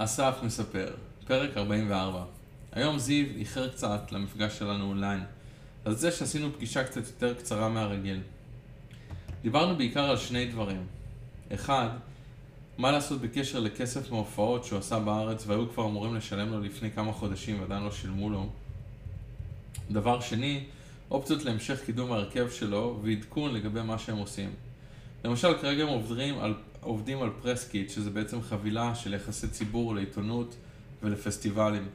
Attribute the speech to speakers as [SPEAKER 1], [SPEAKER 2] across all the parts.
[SPEAKER 1] אסף מספר, פרק 44. היום זיו איחר קצת למפגש שלנו אונליין, על זה שעשינו פגישה קצת יותר קצרה מהרגיל. דיברנו בעיקר על שני דברים. אחד, מה לעשות בקשר לכסף מהופעות שהוא עשה בארץ והיו כבר אמורים לשלם לו לפני כמה חודשים ועדיין לא שילמו לו. דבר שני, אופציות להמשך קידום ההרכב שלו ועדכון לגבי מה שהם עושים. למשל, כרגע הם עובדים על, עובדים על press kit, שזה בעצם חבילה של יחסי ציבור לעיתונות ולפסטיבלים.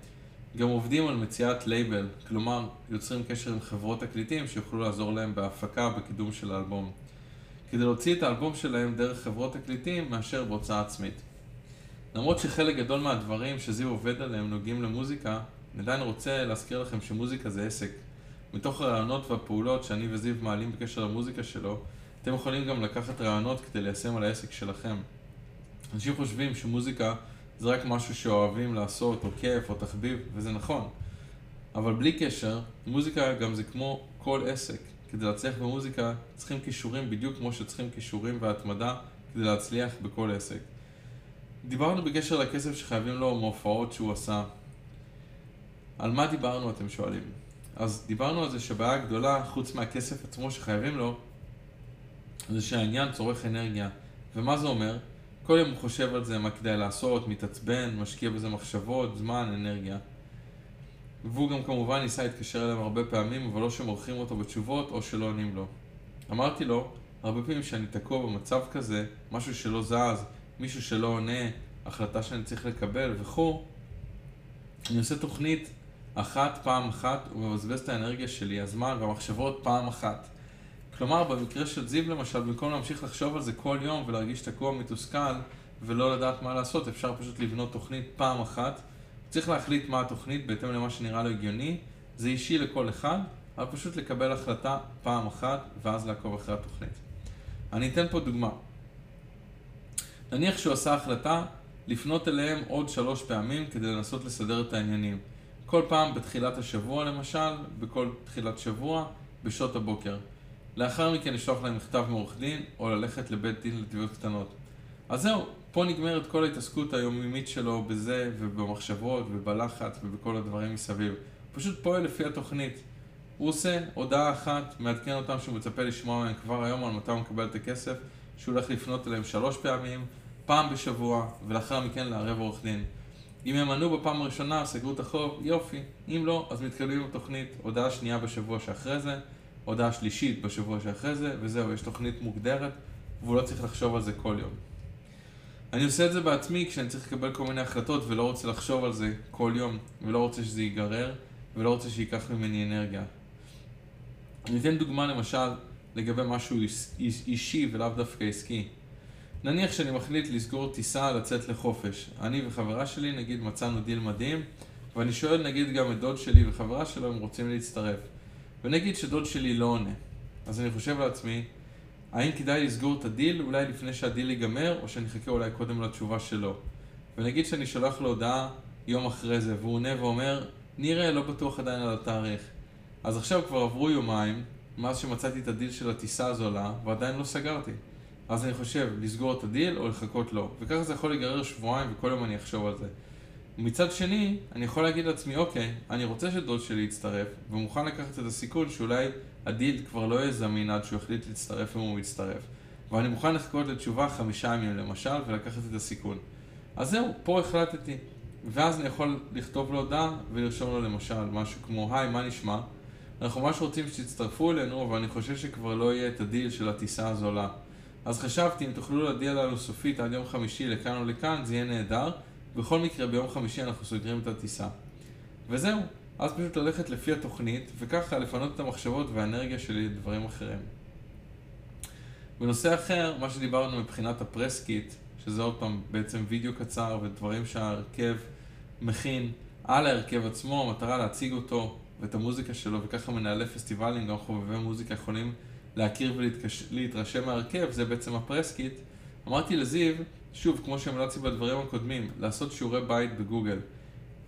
[SPEAKER 1] גם עובדים על מציאת לייבל, כלומר, יוצרים קשר עם חברות תקליטים שיוכלו לעזור להם בהפקה ובקידום של האלבום. כדי להוציא את האלבום שלהם דרך חברות תקליטים מאשר בהוצאה עצמית. למרות שחלק גדול מהדברים שזיו עובד עליהם נוגעים למוזיקה, אני עדיין רוצה להזכיר לכם שמוזיקה זה עסק. מתוך הרעיונות והפעולות שאני וזיו מעלים בקשר למוזיקה שלו, אתם יכולים גם לקחת רעיונות כדי ליישם על העסק שלכם. אנשים חושבים שמוזיקה זה רק משהו שאוהבים לעשות, או כיף, או תחביב, וזה נכון. אבל בלי קשר, מוזיקה גם זה כמו כל עסק. כדי להצליח במוזיקה צריכים כישורים בדיוק כמו שצריכים כישורים והתמדה כדי להצליח בכל עסק. דיברנו בקשר לכסף שחייבים לו מהופעות שהוא עשה. על מה דיברנו אתם שואלים? אז דיברנו על זה שבעיה גדולה, חוץ מהכסף עצמו שחייבים לו, זה שהעניין צורך אנרגיה. ומה זה אומר? כל יום הוא חושב על זה, מה כדאי לעשות, מתעצבן, משקיע בזה מחשבות, זמן, אנרגיה. והוא גם כמובן ניסה להתקשר אליהם הרבה פעמים, אבל לא שמורחים אותו בתשובות או שלא עונים לו. אמרתי לו, הרבה פעמים שאני תקוע במצב כזה, משהו שלא זז, מישהו שלא עונה, החלטה שאני צריך לקבל וכו', אני עושה תוכנית אחת פעם אחת ומבזבז את האנרגיה שלי, הזמן והמחשבות פעם אחת. כלומר, במקרה של זיו למשל, במקום להמשיך לחשוב על זה כל יום ולהרגיש תקוע מתוסכל ולא לדעת מה לעשות, אפשר פשוט לבנות תוכנית פעם אחת. צריך להחליט מה התוכנית בהתאם למה שנראה לו הגיוני, זה אישי לכל אחד, אבל פשוט לקבל החלטה פעם אחת ואז לעקוב אחרי התוכנית. אני אתן פה דוגמה. נניח שהוא עשה החלטה לפנות אליהם עוד שלוש פעמים כדי לנסות לסדר את העניינים. כל פעם בתחילת השבוע למשל, בכל תחילת שבוע, בשעות הבוקר. לאחר מכן לשלוח להם מכתב מעורך דין, או ללכת לבית דין לתביעות קטנות. אז זהו, פה נגמרת כל ההתעסקות היומיומית שלו בזה, ובמחשבות, ובלחץ, ובכל הדברים מסביב. פשוט פועל לפי התוכנית. הוא עושה הודעה אחת, מעדכן אותם שהוא מצפה לשמוע מהם כבר היום על מתי הוא מקבל את הכסף, שהוא הולך לפנות אליהם שלוש פעמים, פעם בשבוע, ולאחר מכן לערב עורך דין. אם הם ענו בפעם הראשונה, סגרו את החוב, יופי. אם לא, אז מתקדמים עם התוכנית. הודעה שנייה בשבוע שאחרי זה, הודעה שלישית בשבוע שאחרי זה, וזהו, יש תוכנית מוגדרת, והוא לא צריך לחשוב על זה כל יום. אני עושה את זה בעצמי כשאני צריך לקבל כל מיני החלטות ולא רוצה לחשוב על זה כל יום, ולא רוצה שזה ייגרר, ולא רוצה שייקח ממני אנרגיה. אני אתן דוגמה למשל לגבי משהו אישי ולאו דווקא עסקי. נניח שאני מחליט לסגור טיסה לצאת לחופש. אני וחברה שלי נגיד מצאנו דיל מדהים, ואני שואל נגיד גם את דוד שלי וחברה שלו אם רוצים להצטרף. ונגיד שדוד שלי לא עונה. אז אני חושב לעצמי, האם כדאי לסגור את הדיל אולי לפני שהדיל ייגמר, או שאני אחכה אולי קודם לתשובה שלו. ונגיד שאני שולח לו הודעה יום אחרי זה, והוא עונה ואומר, נראה, לא בטוח עדיין על התאריך. אז עכשיו כבר עברו יומיים, מאז שמצאתי את הדיל של הטיסה הזולה, ועדיין לא סגרתי. אז אני חושב, לסגור את הדיל או לחכות לו. וככה זה יכול להיגרר שבועיים וכל יום אני אחשוב על זה. מצד שני, אני יכול להגיד לעצמי, אוקיי, אני רוצה שדוד שלי יצטרף, ומוכן לקחת את הסיכון שאולי הדיל כבר לא יהיה זמין עד שהוא יחליט להצטרף אם הוא מצטרף. ואני מוכן לחכות לתשובה חמישה ימים למשל, ולקחת את הסיכון. אז זהו, פה החלטתי. ואז אני יכול לכתוב לו הודעה ולרשום לו למשל משהו כמו, היי, מה נשמע? אנחנו ממש רוצים שתצטרפו אלינו, אבל אני חושב שכבר לא יהיה את הדיל של הטיסה הזולה. אז חשבתי, אם תוכלו להודיע לנו סופית עד יום חמישי לכאן או לכאן, זה יהיה נהדר. בכל מקרה, ביום חמישי אנחנו סוגרים את הטיסה. וזהו, אז פשוט ללכת לפי התוכנית, וככה לפנות את המחשבות והאנרגיה שלי לדברים אחרים. בנושא אחר, מה שדיברנו מבחינת ה press kit, שזה עוד פעם בעצם וידאו קצר ודברים שההרכב מכין על ההרכב עצמו, המטרה להציג אותו ואת המוזיקה שלו, וככה מנהלי פסטיבלים, גם חובבי מוזיקה יכולים להכיר ולהתרשם מההרכב, זה בעצם ה press kit. אמרתי לזיו, שוב, כמו שהמלצתי בדברים הקודמים, לעשות שיעורי בית בגוגל.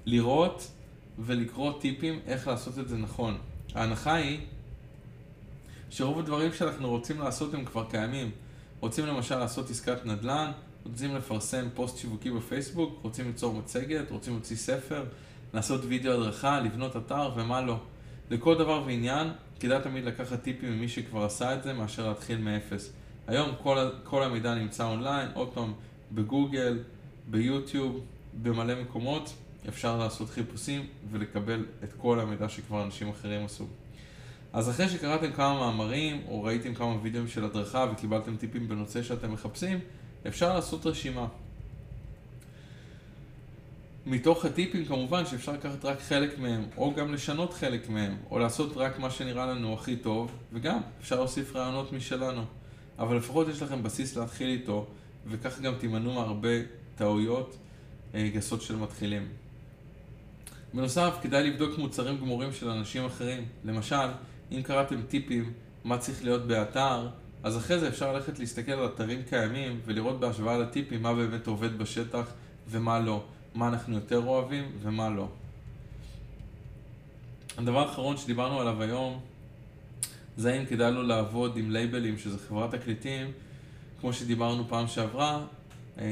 [SPEAKER 1] לראות ולקרוא טיפים איך לעשות את זה נכון. ההנחה היא שרוב הדברים שאנחנו רוצים לעשות הם כבר קיימים. רוצים למשל לעשות עסקת נדל"ן, רוצים לפרסם פוסט שיווקי בפייסבוק, רוצים ליצור מצגת, רוצים להוציא ספר, לעשות וידאו הדרכה, לבנות אתר ומה לא. לכל דבר ועניין, כדאי תמיד לקחת טיפים ממי שכבר עשה את זה, מאשר להתחיל מאפס. היום כל, כל המידע נמצא אונליין, עוד פעם, בגוגל, ביוטיוב, במלא מקומות, אפשר לעשות חיפושים ולקבל את כל המידע שכבר אנשים אחרים עשו. אז אחרי שקראתם כמה מאמרים, או ראיתם כמה וידאוים של הדרכה וקיבלתם טיפים בנושא שאתם מחפשים, אפשר לעשות רשימה. מתוך הטיפים כמובן שאפשר לקחת רק חלק מהם, או גם לשנות חלק מהם, או לעשות רק מה שנראה לנו הכי טוב, וגם אפשר להוסיף רעיונות משלנו. אבל לפחות יש לכם בסיס להתחיל איתו, וכך גם תימנעו מהרבה טעויות אה, גסות של מתחילים. בנוסף, כדאי לבדוק מוצרים גמורים של אנשים אחרים. למשל, אם קראתם טיפים מה צריך להיות באתר, אז אחרי זה אפשר ללכת להסתכל על אתרים קיימים ולראות בהשוואה לטיפים מה באמת עובד בשטח ומה לא. מה אנחנו יותר אוהבים ומה לא. הדבר האחרון שדיברנו עליו היום זה האם כדאי לו לעבוד עם לייבלים, שזה חברת תקליטים, כמו שדיברנו פעם שעברה, אה,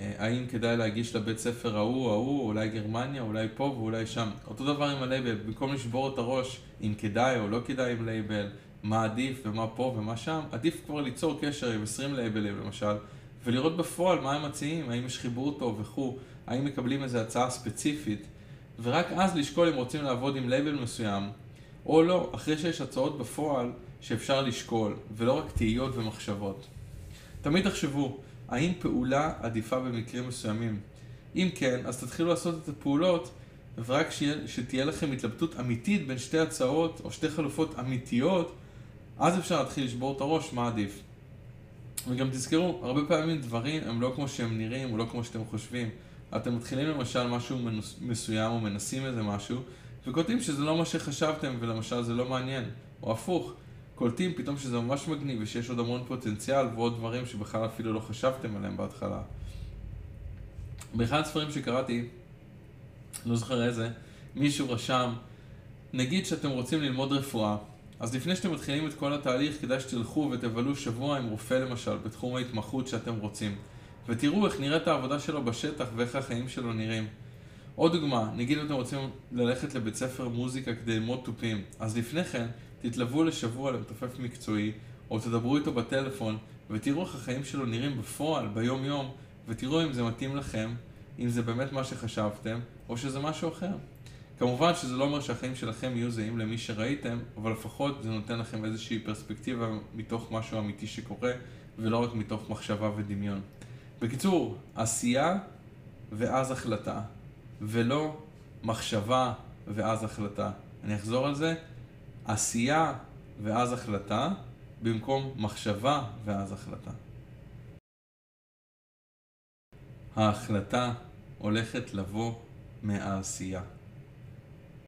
[SPEAKER 1] אה, האם כדאי להגיש לבית ספר ההוא, ההוא, אולי גרמניה, אולי פה ואולי שם. אותו דבר עם הלייבל, במקום לשבור את הראש אם כדאי או לא כדאי עם לייבל, מה עדיף ומה פה ומה שם, עדיף כבר ליצור קשר עם 20 לייבלים למשל, ולראות בפועל מה הם מציעים, האם יש חיבור טוב וכו', האם מקבלים איזו הצעה ספציפית, ורק אז לשקול אם רוצים לעבוד עם לייבל מסוים, או לא, אחרי שיש הצעות בפועל שאפשר לשקול, ולא רק תהיות ומחשבות. תמיד תחשבו, האם פעולה עדיפה במקרים מסוימים? אם כן, אז תתחילו לעשות את הפעולות, ורק שתהיה לכם התלבטות אמיתית בין שתי הצעות, או שתי חלופות אמיתיות, אז אפשר להתחיל לשבור את הראש מה עדיף. וגם תזכרו, הרבה פעמים דברים הם לא כמו שהם נראים, או לא כמו שאתם חושבים. אתם מתחילים למשל משהו מסוים, או מנסים איזה משהו, וקולטים שזה לא מה שחשבתם, ולמשל זה לא מעניין. או הפוך, קולטים פתאום שזה ממש מגניב, ושיש עוד המון פוטנציאל, ועוד דברים שבכלל אפילו לא חשבתם עליהם בהתחלה. באחד הספרים שקראתי, לא זוכר איזה, מישהו רשם, נגיד שאתם רוצים ללמוד רפואה, אז לפני שאתם מתחילים את כל התהליך, כדאי שתלכו ותבלו שבוע עם רופא למשל, בתחום ההתמחות שאתם רוצים. ותראו איך נראית העבודה שלו בשטח ואיך החיים שלו נראים. עוד דוגמה, נגיד אתם רוצים ללכת לבית ספר מוזיקה כדי ללמוד תופים, אז לפני כן תתלוו לשבוע למתופף מקצועי, או תדברו איתו בטלפון, ותראו איך החיים שלו נראים בפועל, ביום יום, ותראו אם זה מתאים לכם, אם זה באמת מה שחשבתם, או שזה משהו אחר. כמובן שזה לא אומר שהחיים שלכם יהיו זהים למי שראיתם, אבל לפחות זה נותן לכם איזושהי פרספקטיבה מתוך משהו אמיתי שקורה, ולא רק מתוך מחשבה ודמיון. בקיצור, עשייה ואז החלטה, ולא מחשבה ואז החלטה. אני אחזור על זה, עשייה ואז החלטה, במקום מחשבה ואז החלטה. ההחלטה הולכת לבוא מהעשייה.